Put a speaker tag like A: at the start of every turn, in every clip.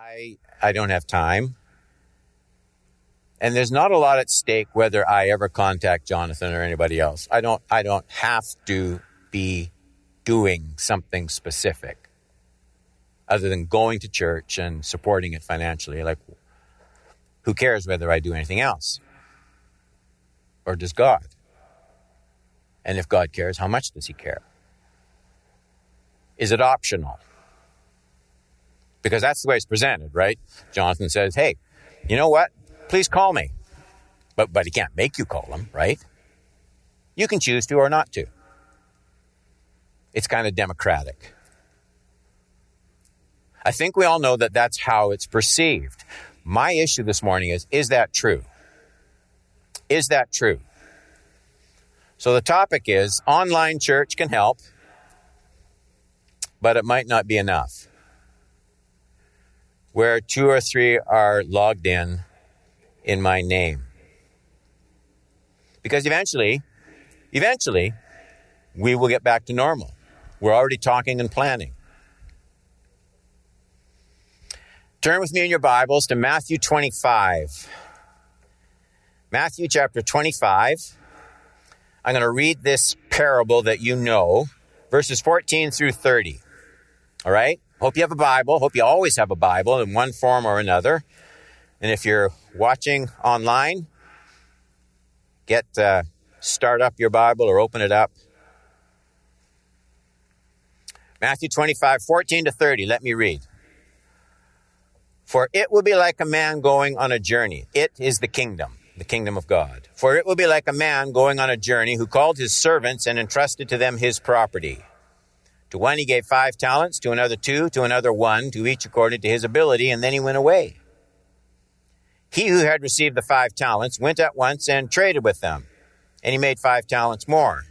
A: I I don't have time. And there's not a lot at stake whether I ever contact Jonathan or anybody else. I don't I don't have to be doing something specific other than going to church and supporting it financially. Like who cares whether I do anything else? Or does God? And if God cares, how much does he care? Is it optional? Because that's the way it's presented, right? Jonathan says, hey, you know what? Please call me. But, but he can't make you call him, right? You can choose to or not to. It's kind of democratic. I think we all know that that's how it's perceived. My issue this morning is is that true? Is that true? So the topic is online church can help, but it might not be enough. Where two or three are logged in in my name. Because eventually, eventually, we will get back to normal. We're already talking and planning. Turn with me in your Bibles to Matthew 25. Matthew chapter 25. I'm going to read this parable that you know, verses 14 through 30. All right? Hope you have a Bible. Hope you always have a Bible in one form or another. And if you're watching online, get uh, start up your Bible or open it up. Matthew 25, 14 to 30. Let me read. For it will be like a man going on a journey. It is the kingdom, the kingdom of God. For it will be like a man going on a journey who called his servants and entrusted to them his property. To one he gave five talents, to another two, to another one, to each according to his ability, and then he went away. He who had received the five talents went at once and traded with them, and he made five talents more.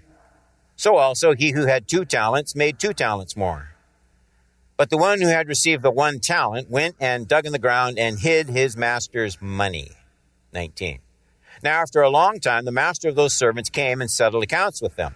A: So also he who had two talents made two talents more. But the one who had received the one talent went and dug in the ground and hid his master's money. 19. Now, after a long time, the master of those servants came and settled accounts with them.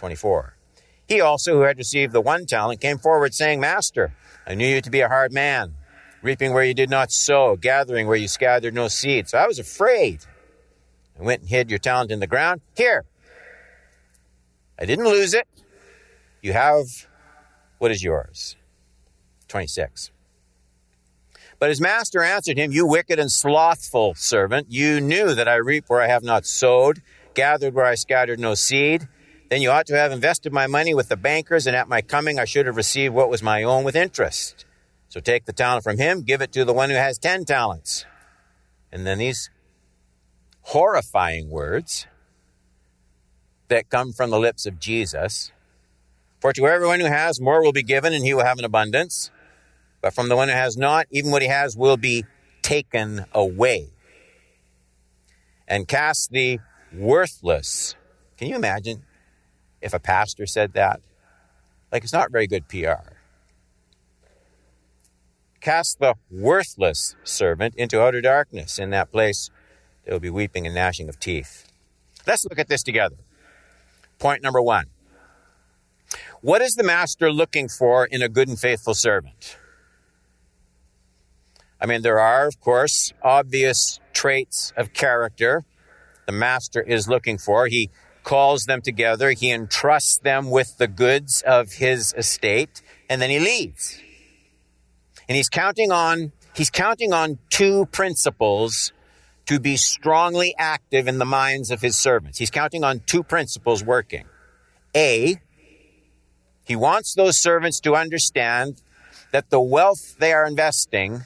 A: 24. He also, who had received the one talent, came forward saying, Master, I knew you to be a hard man, reaping where you did not sow, gathering where you scattered no seed. So I was afraid. I went and hid your talent in the ground. Here. I didn't lose it. You have what is yours. 26. But his master answered him, You wicked and slothful servant, you knew that I reap where I have not sowed, gathered where I scattered no seed. Then you ought to have invested my money with the bankers, and at my coming I should have received what was my own with interest. So take the talent from him, give it to the one who has ten talents. And then these horrifying words that come from the lips of Jesus for to everyone who has, more will be given, and he will have an abundance. But from the one who has not, even what he has will be taken away. And cast the worthless. Can you imagine if a pastor said that? Like, it's not very good PR. Cast the worthless servant into outer darkness. In that place, there will be weeping and gnashing of teeth. Let's look at this together. Point number one what is the master looking for in a good and faithful servant? I mean, there are, of course, obvious traits of character the master is looking for. He calls them together, he entrusts them with the goods of his estate, and then he leaves. And he's counting on, he's counting on two principles to be strongly active in the minds of his servants. He's counting on two principles working. A, he wants those servants to understand that the wealth they are investing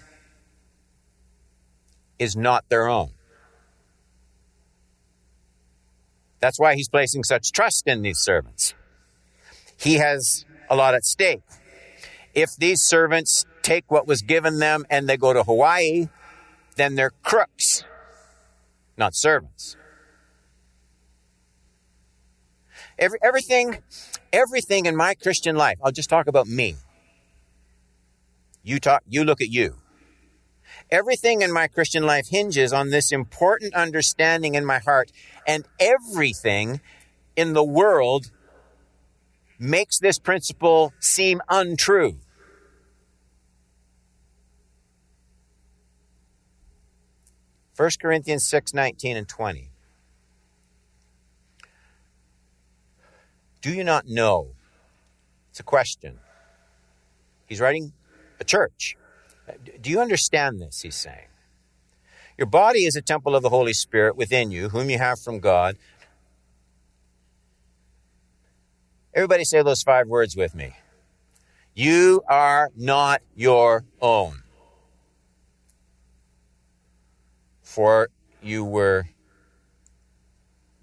A: is not their own. That's why he's placing such trust in these servants. He has a lot at stake. If these servants take what was given them and they go to Hawaii, then they're crooks, not servants. Every, everything, everything in my Christian life, I'll just talk about me. You talk, you look at you. Everything in my Christian life hinges on this important understanding in my heart, and everything in the world makes this principle seem untrue. First Corinthians 6, 19 and 20. Do you not know? It's a question. He's writing a church. Do you understand this? He's saying. Your body is a temple of the Holy Spirit within you, whom you have from God. Everybody say those five words with me. You are not your own. For you were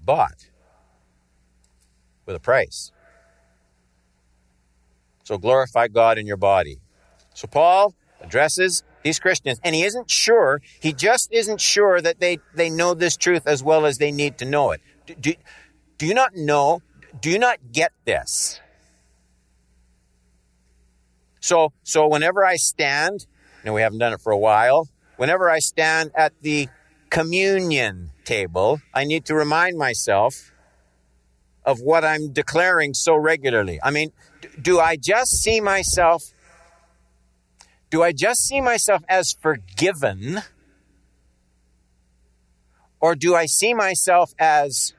A: bought with a price. So glorify God in your body. So Paul addresses these Christians, and he isn't sure, he just isn't sure that they, they know this truth as well as they need to know it. Do, do, do you not know? Do you not get this? So, so whenever I stand, know, we haven't done it for a while, whenever I stand at the communion table, I need to remind myself of what I'm declaring so regularly. I mean, do I just see myself do I just see myself as forgiven or do I see myself as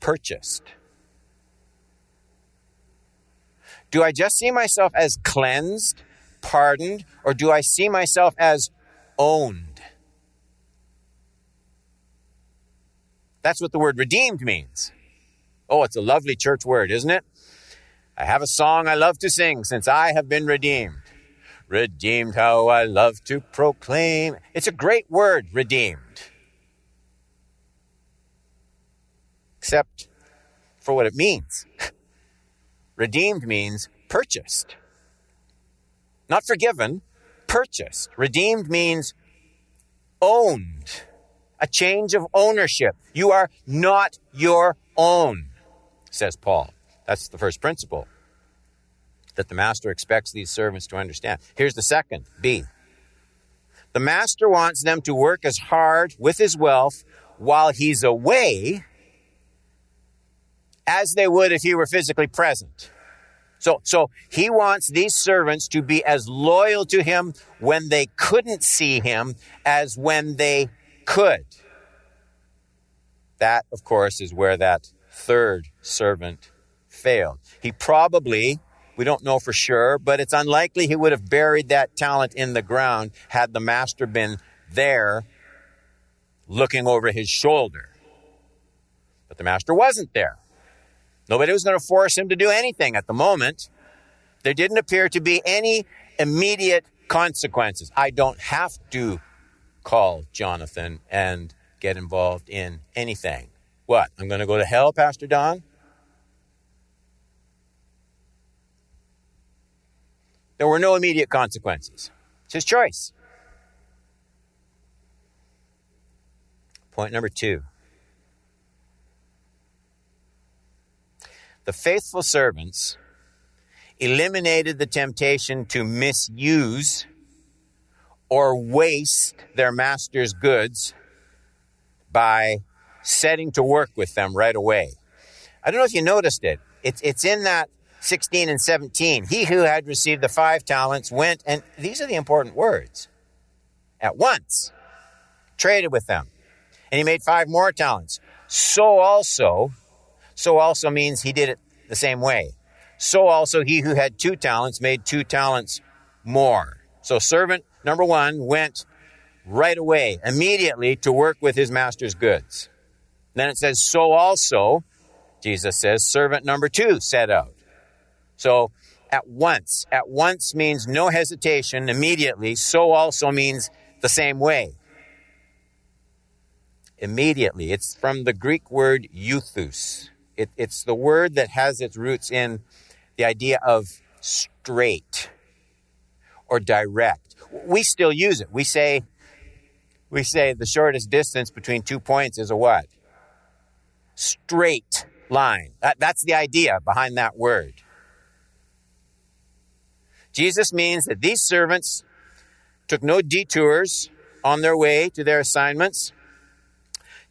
A: purchased? Do I just see myself as cleansed, pardoned, or do I see myself as owned? That's what the word redeemed means. Oh, it's a lovely church word, isn't it? I have a song I love to sing since I have been redeemed. Redeemed, how I love to proclaim. It's a great word, redeemed. Except for what it means. redeemed means purchased. Not forgiven, purchased. Redeemed means owned a change of ownership. You are not your own, says Paul. That's the first principle that the master expects these servants to understand. Here's the second B. The master wants them to work as hard with his wealth while he's away as they would if he were physically present. So, so he wants these servants to be as loyal to him when they couldn't see him as when they could. That, of course, is where that third servant failed. He probably, we don't know for sure, but it's unlikely he would have buried that talent in the ground had the master been there looking over his shoulder. But the master wasn't there. Nobody was going to force him to do anything at the moment. There didn't appear to be any immediate consequences. I don't have to call Jonathan and get involved in anything. What? I'm going to go to hell, Pastor Don? There were no immediate consequences. It's his choice. Point number two. The faithful servants eliminated the temptation to misuse or waste their master's goods by setting to work with them right away. I don't know if you noticed it. It's, it's in that 16 and 17. He who had received the five talents went, and these are the important words, at once, traded with them. And he made five more talents. So also, so also means he did it the same way. So also he who had two talents made two talents more. So servant number one went right away, immediately to work with his master's goods. Then it says, so also, Jesus says, servant number two set out. So at once, at once means no hesitation, immediately. So also means the same way. Immediately. It's from the Greek word euthus. It, it's the word that has its roots in the idea of straight or direct. We still use it. We say, we say the shortest distance between two points is a what? Straight line. That, that's the idea behind that word. Jesus means that these servants took no detours on their way to their assignments.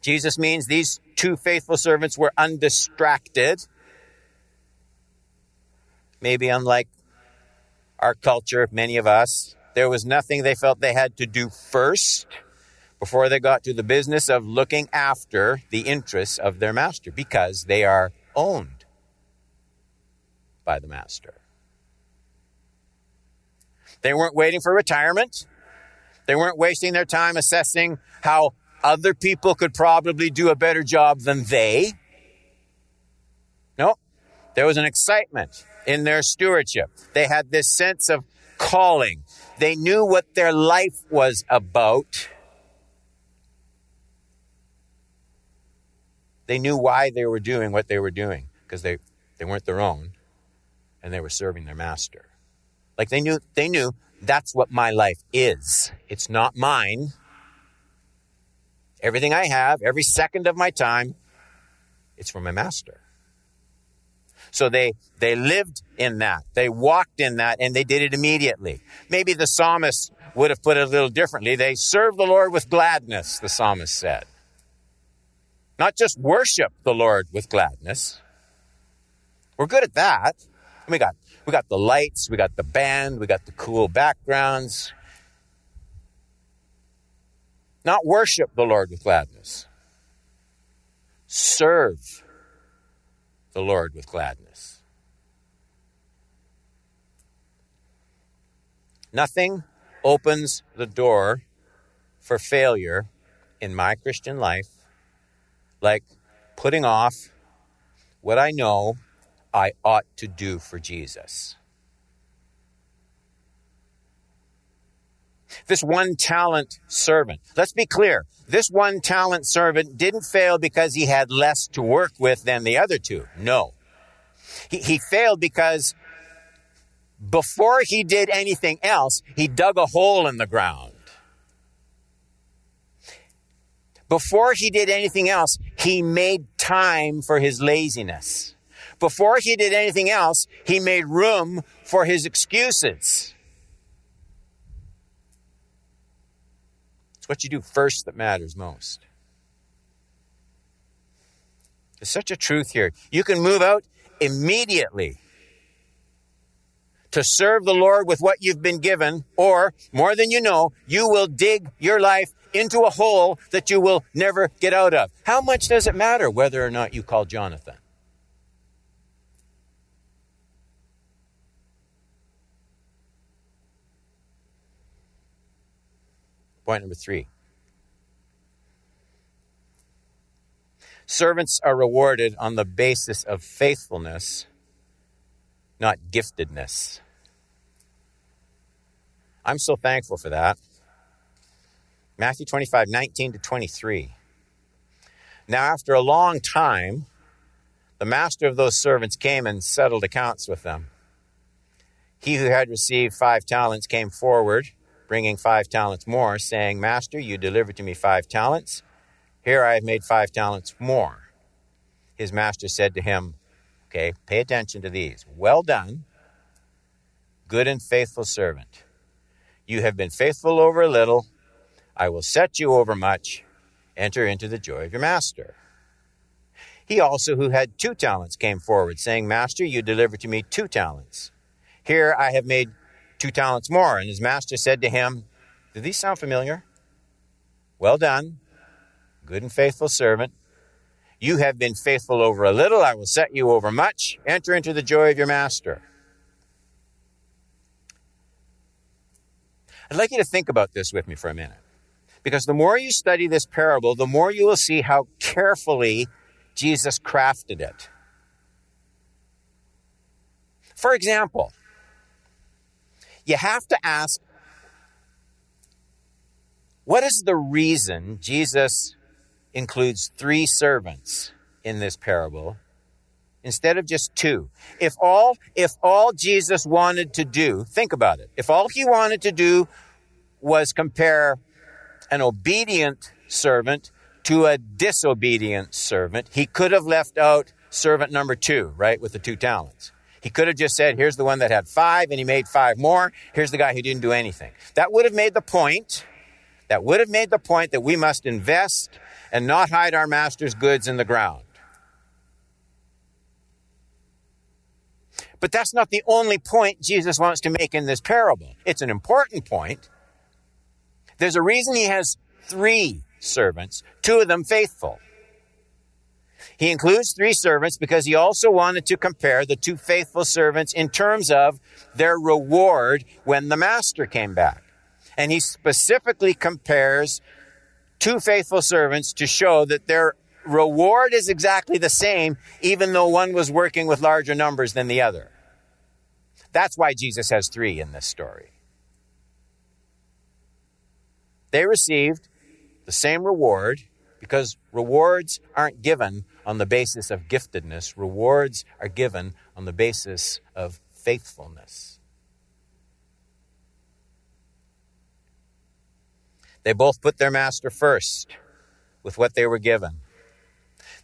A: Jesus means these two faithful servants were undistracted. Maybe unlike our culture, many of us, there was nothing they felt they had to do first before they got to the business of looking after the interests of their master because they are owned by the master. They weren't waiting for retirement. They weren't wasting their time assessing how other people could probably do a better job than they. No, there was an excitement in their stewardship. They had this sense of calling. They knew what their life was about. They knew why they were doing what they were doing because they, they weren't their own and they were serving their master. Like they knew, they knew that's what my life is. It's not mine. Everything I have, every second of my time, it's for my master. So they, they lived in that. They walked in that and they did it immediately. Maybe the psalmist would have put it a little differently. They served the Lord with gladness, the psalmist said. Not just worship the Lord with gladness. We're good at that. We got we got the lights, we got the band, we got the cool backgrounds. Not worship the Lord with gladness. Serve the Lord with gladness. Nothing opens the door for failure in my Christian life like putting off what I know I ought to do for Jesus. This one talent servant. Let's be clear. This one talent servant didn't fail because he had less to work with than the other two. No. He, he failed because before he did anything else, he dug a hole in the ground. Before he did anything else, he made time for his laziness. Before he did anything else, he made room for his excuses. It's what you do first that matters most. There's such a truth here. You can move out immediately to serve the Lord with what you've been given, or more than you know, you will dig your life into a hole that you will never get out of. How much does it matter whether or not you call Jonathan? Point number three. Servants are rewarded on the basis of faithfulness, not giftedness. I'm so thankful for that. Matthew 25, 19 to 23. Now, after a long time, the master of those servants came and settled accounts with them. He who had received five talents came forward bringing five talents more, saying, Master, you delivered to me five talents. Here I have made five talents more. His master said to him, Okay, pay attention to these. Well done, good and faithful servant. You have been faithful over a little. I will set you over much. Enter into the joy of your master. He also, who had two talents, came forward, saying, Master, you delivered to me two talents. Here I have made two talents more. And his master said to him, Do these sound familiar? Well done, good and faithful servant. You have been faithful over a little, I will set you over much. Enter into the joy of your master. I'd like you to think about this with me for a minute. Because the more you study this parable, the more you will see how carefully Jesus crafted it. For example, you have to ask what is the reason Jesus includes three servants in this parable instead of just two. If all, if all Jesus wanted to do, think about it. If all he wanted to do was compare an obedient servant to a disobedient servant, he could have left out servant number two, right, with the two talents. He could have just said, here's the one that had five and he made five more. Here's the guy who didn't do anything. That would have made the point. That would have made the point that we must invest and not hide our master's goods in the ground. But that's not the only point Jesus wants to make in this parable. It's an important point. There's a reason he has three servants, two of them faithful. He includes three servants because he also wanted to compare the two faithful servants in terms of their reward when the master came back. And he specifically compares two faithful servants to show that their reward is exactly the same, even though one was working with larger numbers than the other. That's why Jesus has three in this story. They received the same reward because rewards aren't given on the basis of giftedness, rewards are given on the basis of faithfulness. They both put their master first with what they were given.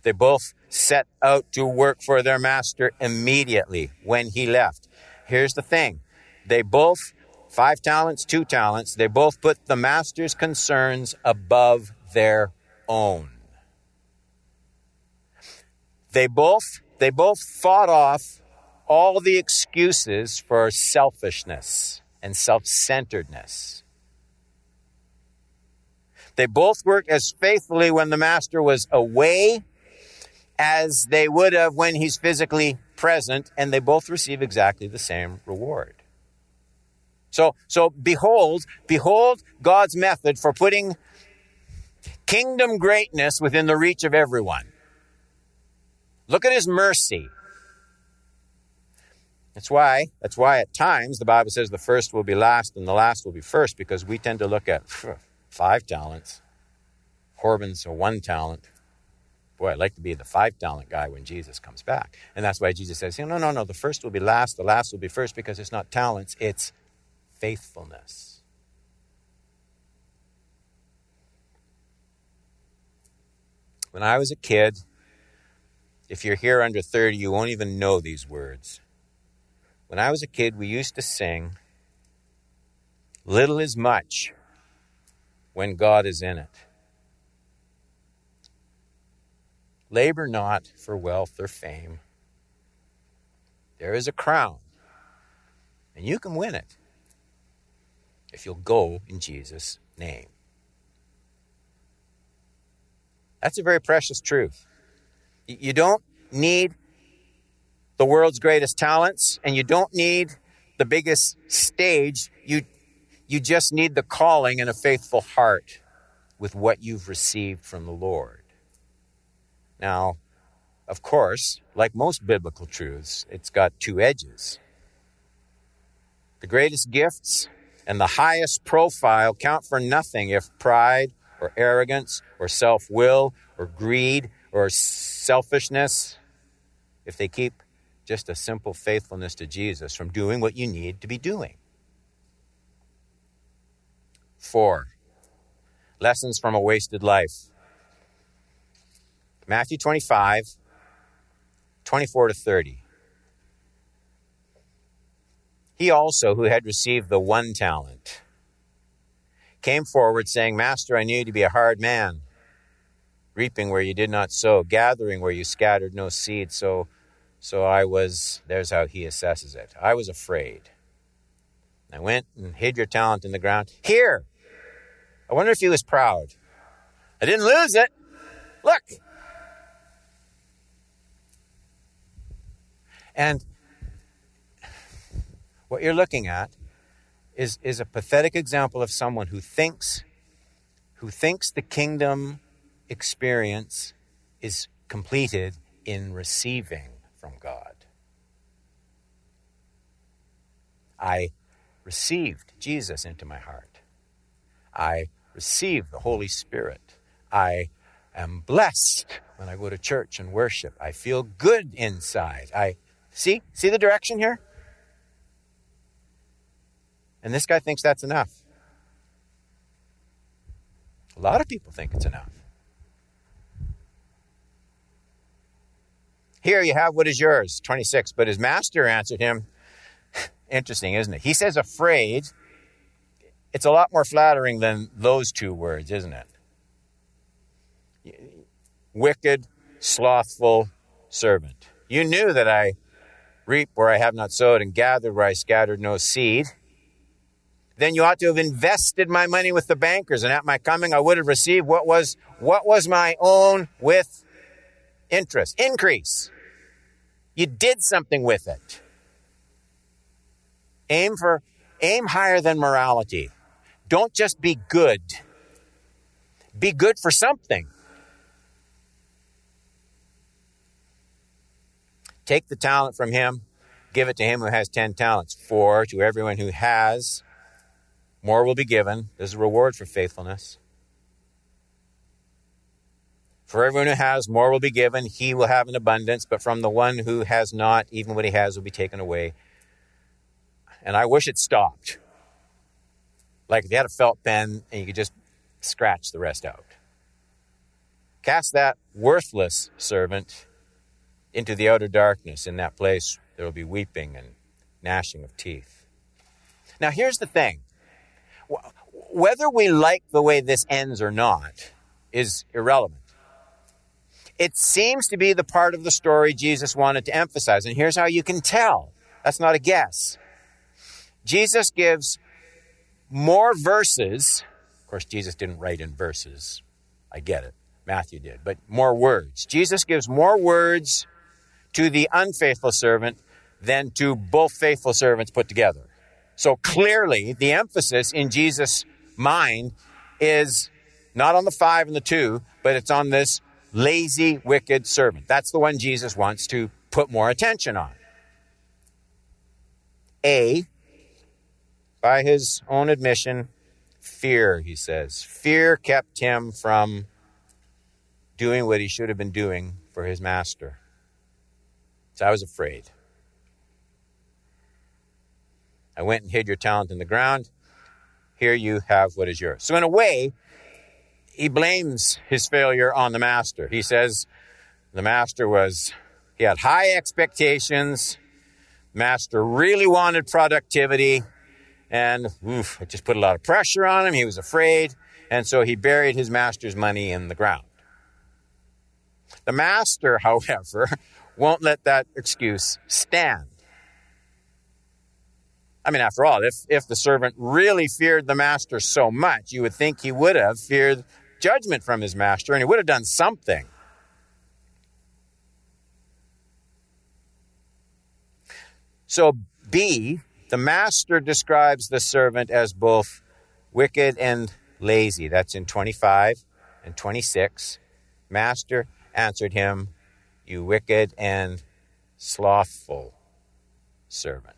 A: They both set out to work for their master immediately when he left. Here's the thing they both, five talents, two talents, they both put the master's concerns above their own. They both they both fought off all the excuses for selfishness and self-centeredness. They both worked as faithfully when the master was away as they would have when he's physically present, and they both receive exactly the same reward. So, so behold, behold God's method for putting kingdom greatness within the reach of everyone. Look at his mercy. That's why, that's why at times the Bible says the first will be last and the last will be first, because we tend to look at five talents. Corbin's a one talent. Boy, I'd like to be the five talent guy when Jesus comes back. And that's why Jesus says, no, no, no, the first will be last, the last will be first, because it's not talents, it's faithfulness. When I was a kid, if you're here under 30, you won't even know these words. When I was a kid, we used to sing, Little is much when God is in it. Labor not for wealth or fame. There is a crown, and you can win it if you'll go in Jesus' name. That's a very precious truth. You don't need the world's greatest talents and you don't need the biggest stage. You, you just need the calling and a faithful heart with what you've received from the Lord. Now, of course, like most biblical truths, it's got two edges. The greatest gifts and the highest profile count for nothing if pride or arrogance or self will or greed or selfishness, if they keep just a simple faithfulness to Jesus from doing what you need to be doing. Four, lessons from a wasted life. Matthew 25, 24 to 30. He also, who had received the one talent, came forward saying, Master, I knew you to be a hard man reaping where you did not sow, gathering where you scattered no seed. So, so I was, there's how he assesses it. I was afraid. I went and hid your talent in the ground. Here! I wonder if he was proud. I didn't lose it. Look! And what you're looking at is, is a pathetic example of someone who thinks who thinks the kingdom experience is completed in receiving from God. I received Jesus into my heart. I received the Holy Spirit. I am blessed when I go to church and worship. I feel good inside. I see see the direction here? And this guy thinks that's enough. A lot of people think it's enough. Here you have what is yours, 26. But his master answered him, interesting, isn't it? He says afraid. It's a lot more flattering than those two words, isn't it? Wicked, slothful servant. You knew that I reap where I have not sowed and gathered where I scattered no seed then you ought to have invested my money with the bankers. And at my coming I would have received what was what was my own with interest. Increase. You did something with it. Aim for aim higher than morality. Don't just be good. Be good for something. Take the talent from him. Give it to him who has 10 talents. For to everyone who has more will be given. There's a reward for faithfulness. For everyone who has, more will be given. He will have an abundance, but from the one who has not, even what he has will be taken away. And I wish it stopped. Like if you had a felt pen and you could just scratch the rest out. Cast that worthless servant into the outer darkness. In that place, there will be weeping and gnashing of teeth. Now, here's the thing whether we like the way this ends or not is irrelevant. It seems to be the part of the story Jesus wanted to emphasize. And here's how you can tell. That's not a guess. Jesus gives more verses. Of course, Jesus didn't write in verses. I get it. Matthew did, but more words. Jesus gives more words to the unfaithful servant than to both faithful servants put together. So clearly, the emphasis in Jesus' mind is not on the five and the two, but it's on this lazy, wicked servant. That's the one Jesus wants to put more attention on. A, by his own admission, fear, he says. Fear kept him from doing what he should have been doing for his master. So I was afraid. I went and hid your talent in the ground. Here you have what is yours. So, in a way, he blames his failure on the master. He says the master was, he had high expectations. Master really wanted productivity. And oof, it just put a lot of pressure on him. He was afraid. And so he buried his master's money in the ground. The master, however, won't let that excuse stand. I mean, after all, if, if the servant really feared the master so much, you would think he would have feared judgment from his master and he would have done something. So, B, the master describes the servant as both wicked and lazy. That's in 25 and 26. Master answered him, You wicked and slothful servant.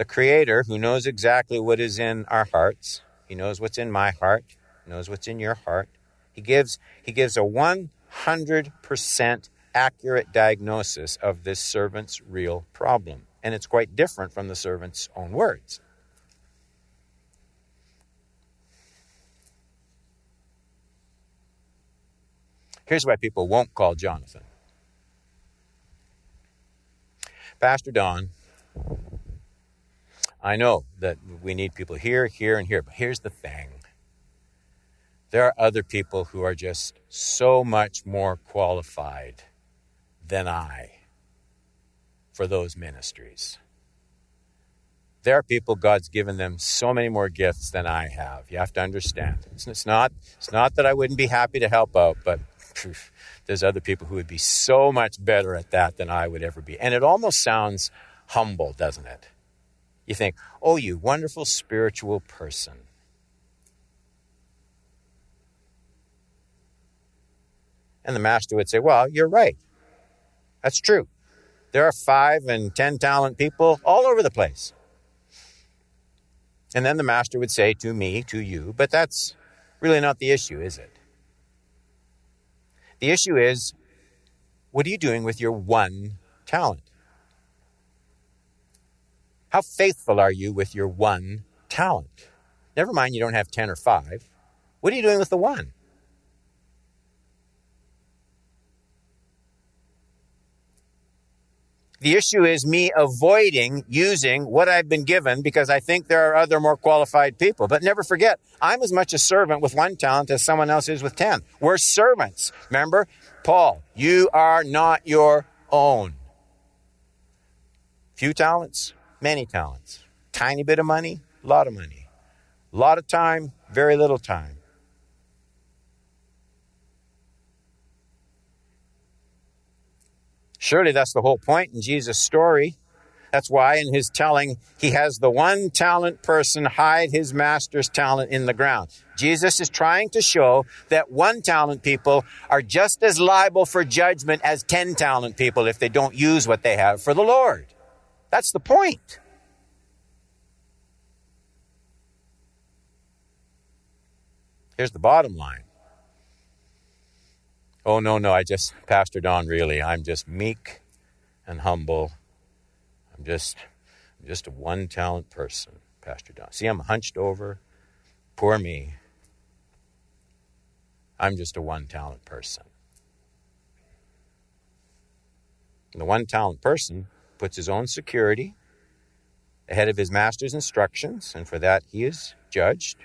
A: The Creator, who knows exactly what is in our hearts, He knows what's in my heart, He knows what's in your heart. He gives, he gives a 100% accurate diagnosis of this servant's real problem. And it's quite different from the servant's own words. Here's why people won't call Jonathan. Pastor Don I know that we need people here, here, and here, but here's the thing there are other people who are just so much more qualified than I for those ministries. There are people God's given them so many more gifts than I have. You have to understand. It's, not, it's not that I wouldn't be happy to help out, but there's other people who would be so much better at that than I would ever be. And it almost sounds humble, doesn't it? You think, oh, you wonderful spiritual person. And the master would say, well, you're right. That's true. There are five and ten talent people all over the place. And then the master would say to me, to you, but that's really not the issue, is it? The issue is what are you doing with your one talent? How faithful are you with your one talent? Never mind, you don't have 10 or 5. What are you doing with the one? The issue is me avoiding using what I've been given because I think there are other more qualified people. But never forget, I'm as much a servant with one talent as someone else is with 10. We're servants. Remember? Paul, you are not your own. Few talents, many talents. Tiny bit of money, a lot of money. A lot of time, very little time. Surely that's the whole point in Jesus' story. That's why in his telling, he has the one talent person hide his master's talent in the ground. Jesus is trying to show that one talent people are just as liable for judgment as 10 talent people if they don't use what they have for the Lord. That's the point. Here's the bottom line Oh, no, no, I just, Pastor Don, really, I'm just meek and humble. I'm just, I'm just a one talent person, Pastor Don. See, I'm hunched over. Poor me. I'm just a one talent person. And the one talent person puts his own security ahead of his master's instructions, and for that he is judged.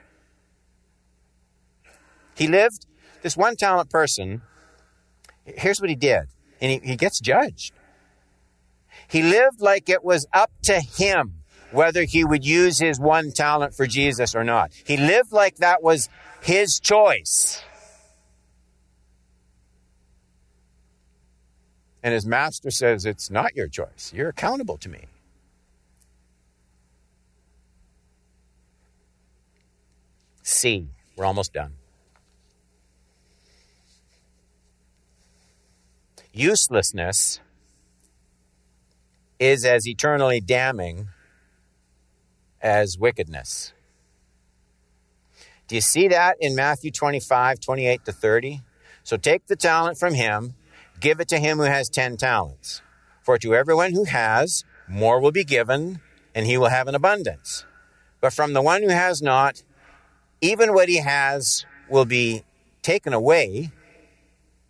A: He lived, this one talent person here's what he did, and he, he gets judged. He lived like it was up to him whether he would use his one talent for Jesus or not. He lived like that was his choice. And his master says, It's not your choice. You're accountable to me. C. We're almost done. uselessness is as eternally damning as wickedness. Do you see that in Matthew 25, 28 to 30? So take the talent from him, give it to him who has 10 talents. For to everyone who has, more will be given, and he will have an abundance. But from the one who has not, even what he has will be taken away.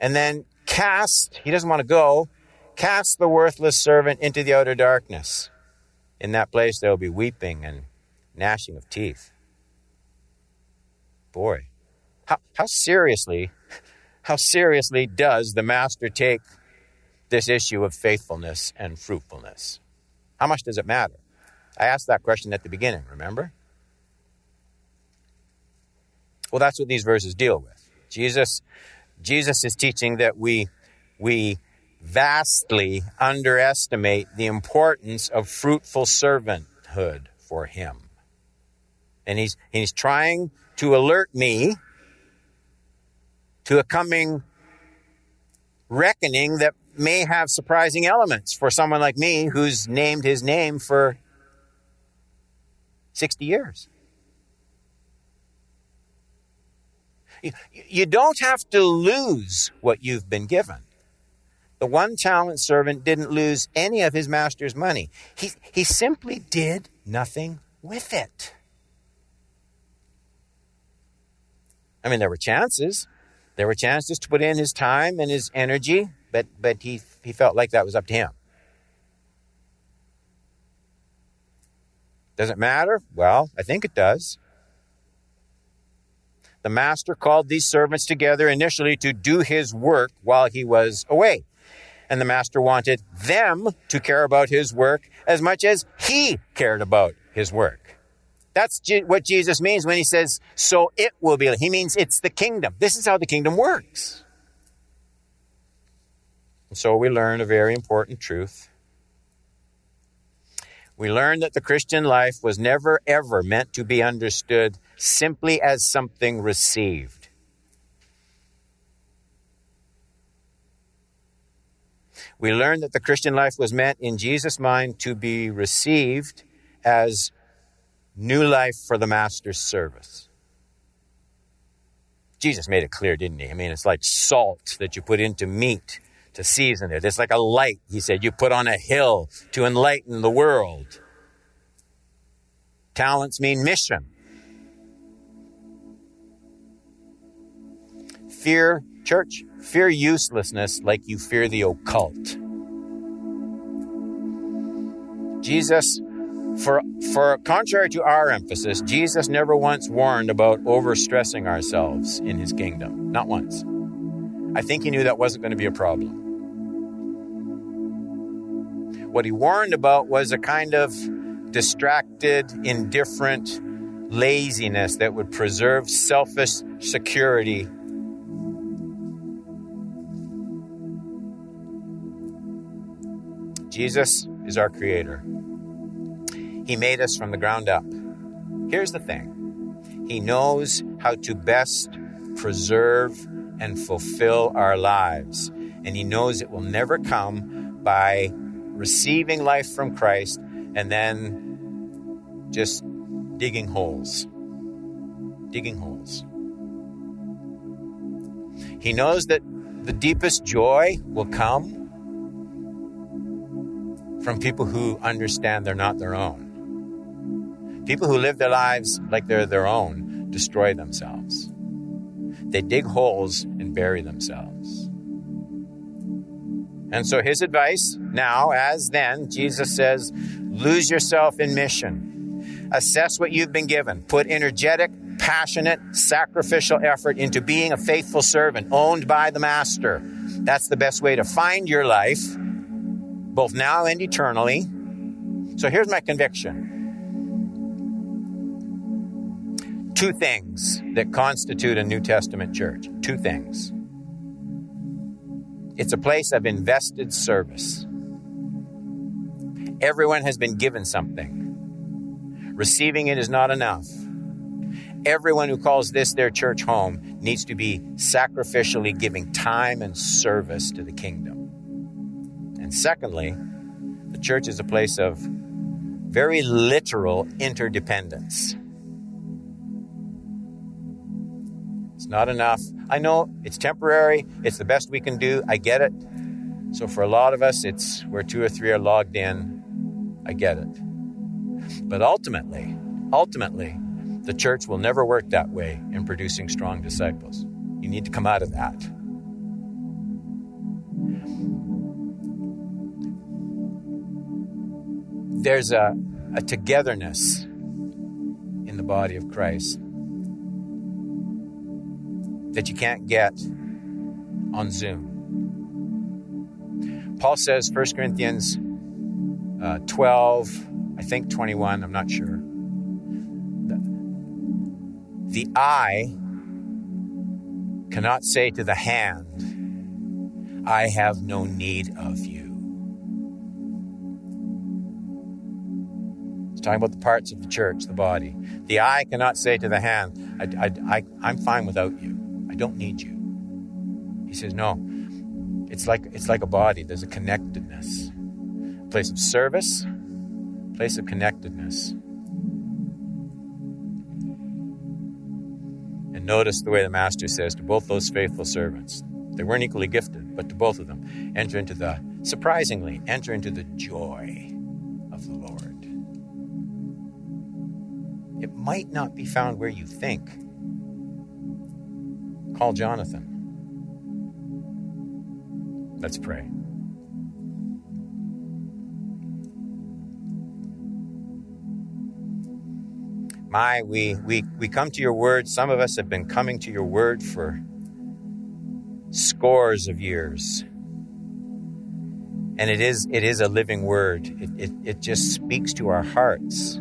A: And then Cast, he doesn't want to go, cast the worthless servant into the outer darkness. In that place there will be weeping and gnashing of teeth. Boy, how, how seriously, how seriously does the master take this issue of faithfulness and fruitfulness? How much does it matter? I asked that question at the beginning, remember? Well, that's what these verses deal with. Jesus Jesus is teaching that we, we vastly underestimate the importance of fruitful servanthood for him. And he's, he's trying to alert me to a coming reckoning that may have surprising elements for someone like me who's named his name for 60 years. You don't have to lose what you've been given. The one talent servant didn't lose any of his master's money. He, he simply did nothing with it. I mean, there were chances. There were chances to put in his time and his energy, but, but he, he felt like that was up to him. Does it matter? Well, I think it does. The master called these servants together initially to do his work while he was away. And the master wanted them to care about his work as much as he cared about his work. That's what Jesus means when he says, so it will be. He means it's the kingdom. This is how the kingdom works. And so we learn a very important truth. We learn that the Christian life was never ever meant to be understood simply as something received. We learn that the Christian life was meant in Jesus' mind to be received as new life for the Master's service. Jesus made it clear, didn't he? I mean, it's like salt that you put into meat to season it. It's like a light, he said, you put on a hill to enlighten the world. Talents mean mission. Fear, church, fear uselessness like you fear the occult. Jesus, for, for contrary to our emphasis, Jesus never once warned about overstressing ourselves in his kingdom. Not once. I think he knew that wasn't going to be a problem. What he warned about was a kind of distracted, indifferent laziness that would preserve selfish security. Jesus is our creator. He made us from the ground up. Here's the thing He knows how to best preserve and fulfill our lives. And He knows it will never come by receiving life from Christ and then just digging holes. Digging holes. He knows that the deepest joy will come from people who understand they're not their own. People who live their lives like they're their own destroy themselves. They dig holes and bury themselves. And so his advice now, as then, Jesus says, lose yourself in mission. Assess what you've been given. Put energetic, passionate, sacrificial effort into being a faithful servant owned by the master. That's the best way to find your life, both now and eternally. So here's my conviction two things that constitute a New Testament church. Two things. It's a place of invested service. Everyone has been given something. Receiving it is not enough. Everyone who calls this their church home needs to be sacrificially giving time and service to the kingdom. And secondly, the church is a place of very literal interdependence. It's not enough. I know it's temporary. It's the best we can do. I get it. So for a lot of us, it's where two or three are logged in. I get it. But ultimately, ultimately, the church will never work that way in producing strong disciples. You need to come out of that. There's a, a togetherness in the body of Christ that you can't get on Zoom. Paul says, 1 Corinthians uh, 12, I think 21, I'm not sure. The, the eye cannot say to the hand, I have no need of you. Talking about the parts of the church, the body. The eye cannot say to the hand, I, I, I, I'm fine without you. I don't need you. He says, No. It's like it's like a body. There's a connectedness. A place of service, place of connectedness. And notice the way the master says to both those faithful servants. They weren't equally gifted, but to both of them, enter into the surprisingly, enter into the joy of the Lord. It might not be found where you think Call Jonathan. Let's pray. My, we, we, we come to your word. Some of us have been coming to your word for scores of years. And it is, it is a living word. It, it, it just speaks to our hearts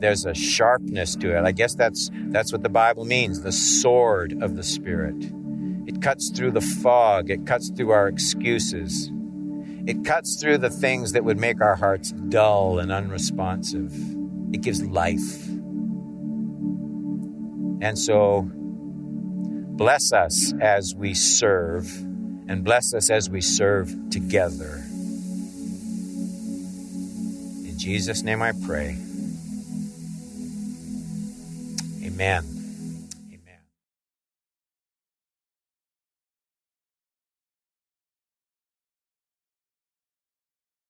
A: there's a sharpness to it. I guess that's that's what the Bible means, the sword of the spirit. It cuts through the fog, it cuts through our excuses. It cuts through the things that would make our hearts dull and unresponsive. It gives life. And so bless us as we serve and bless us as we serve together. In Jesus' name I pray. Amen.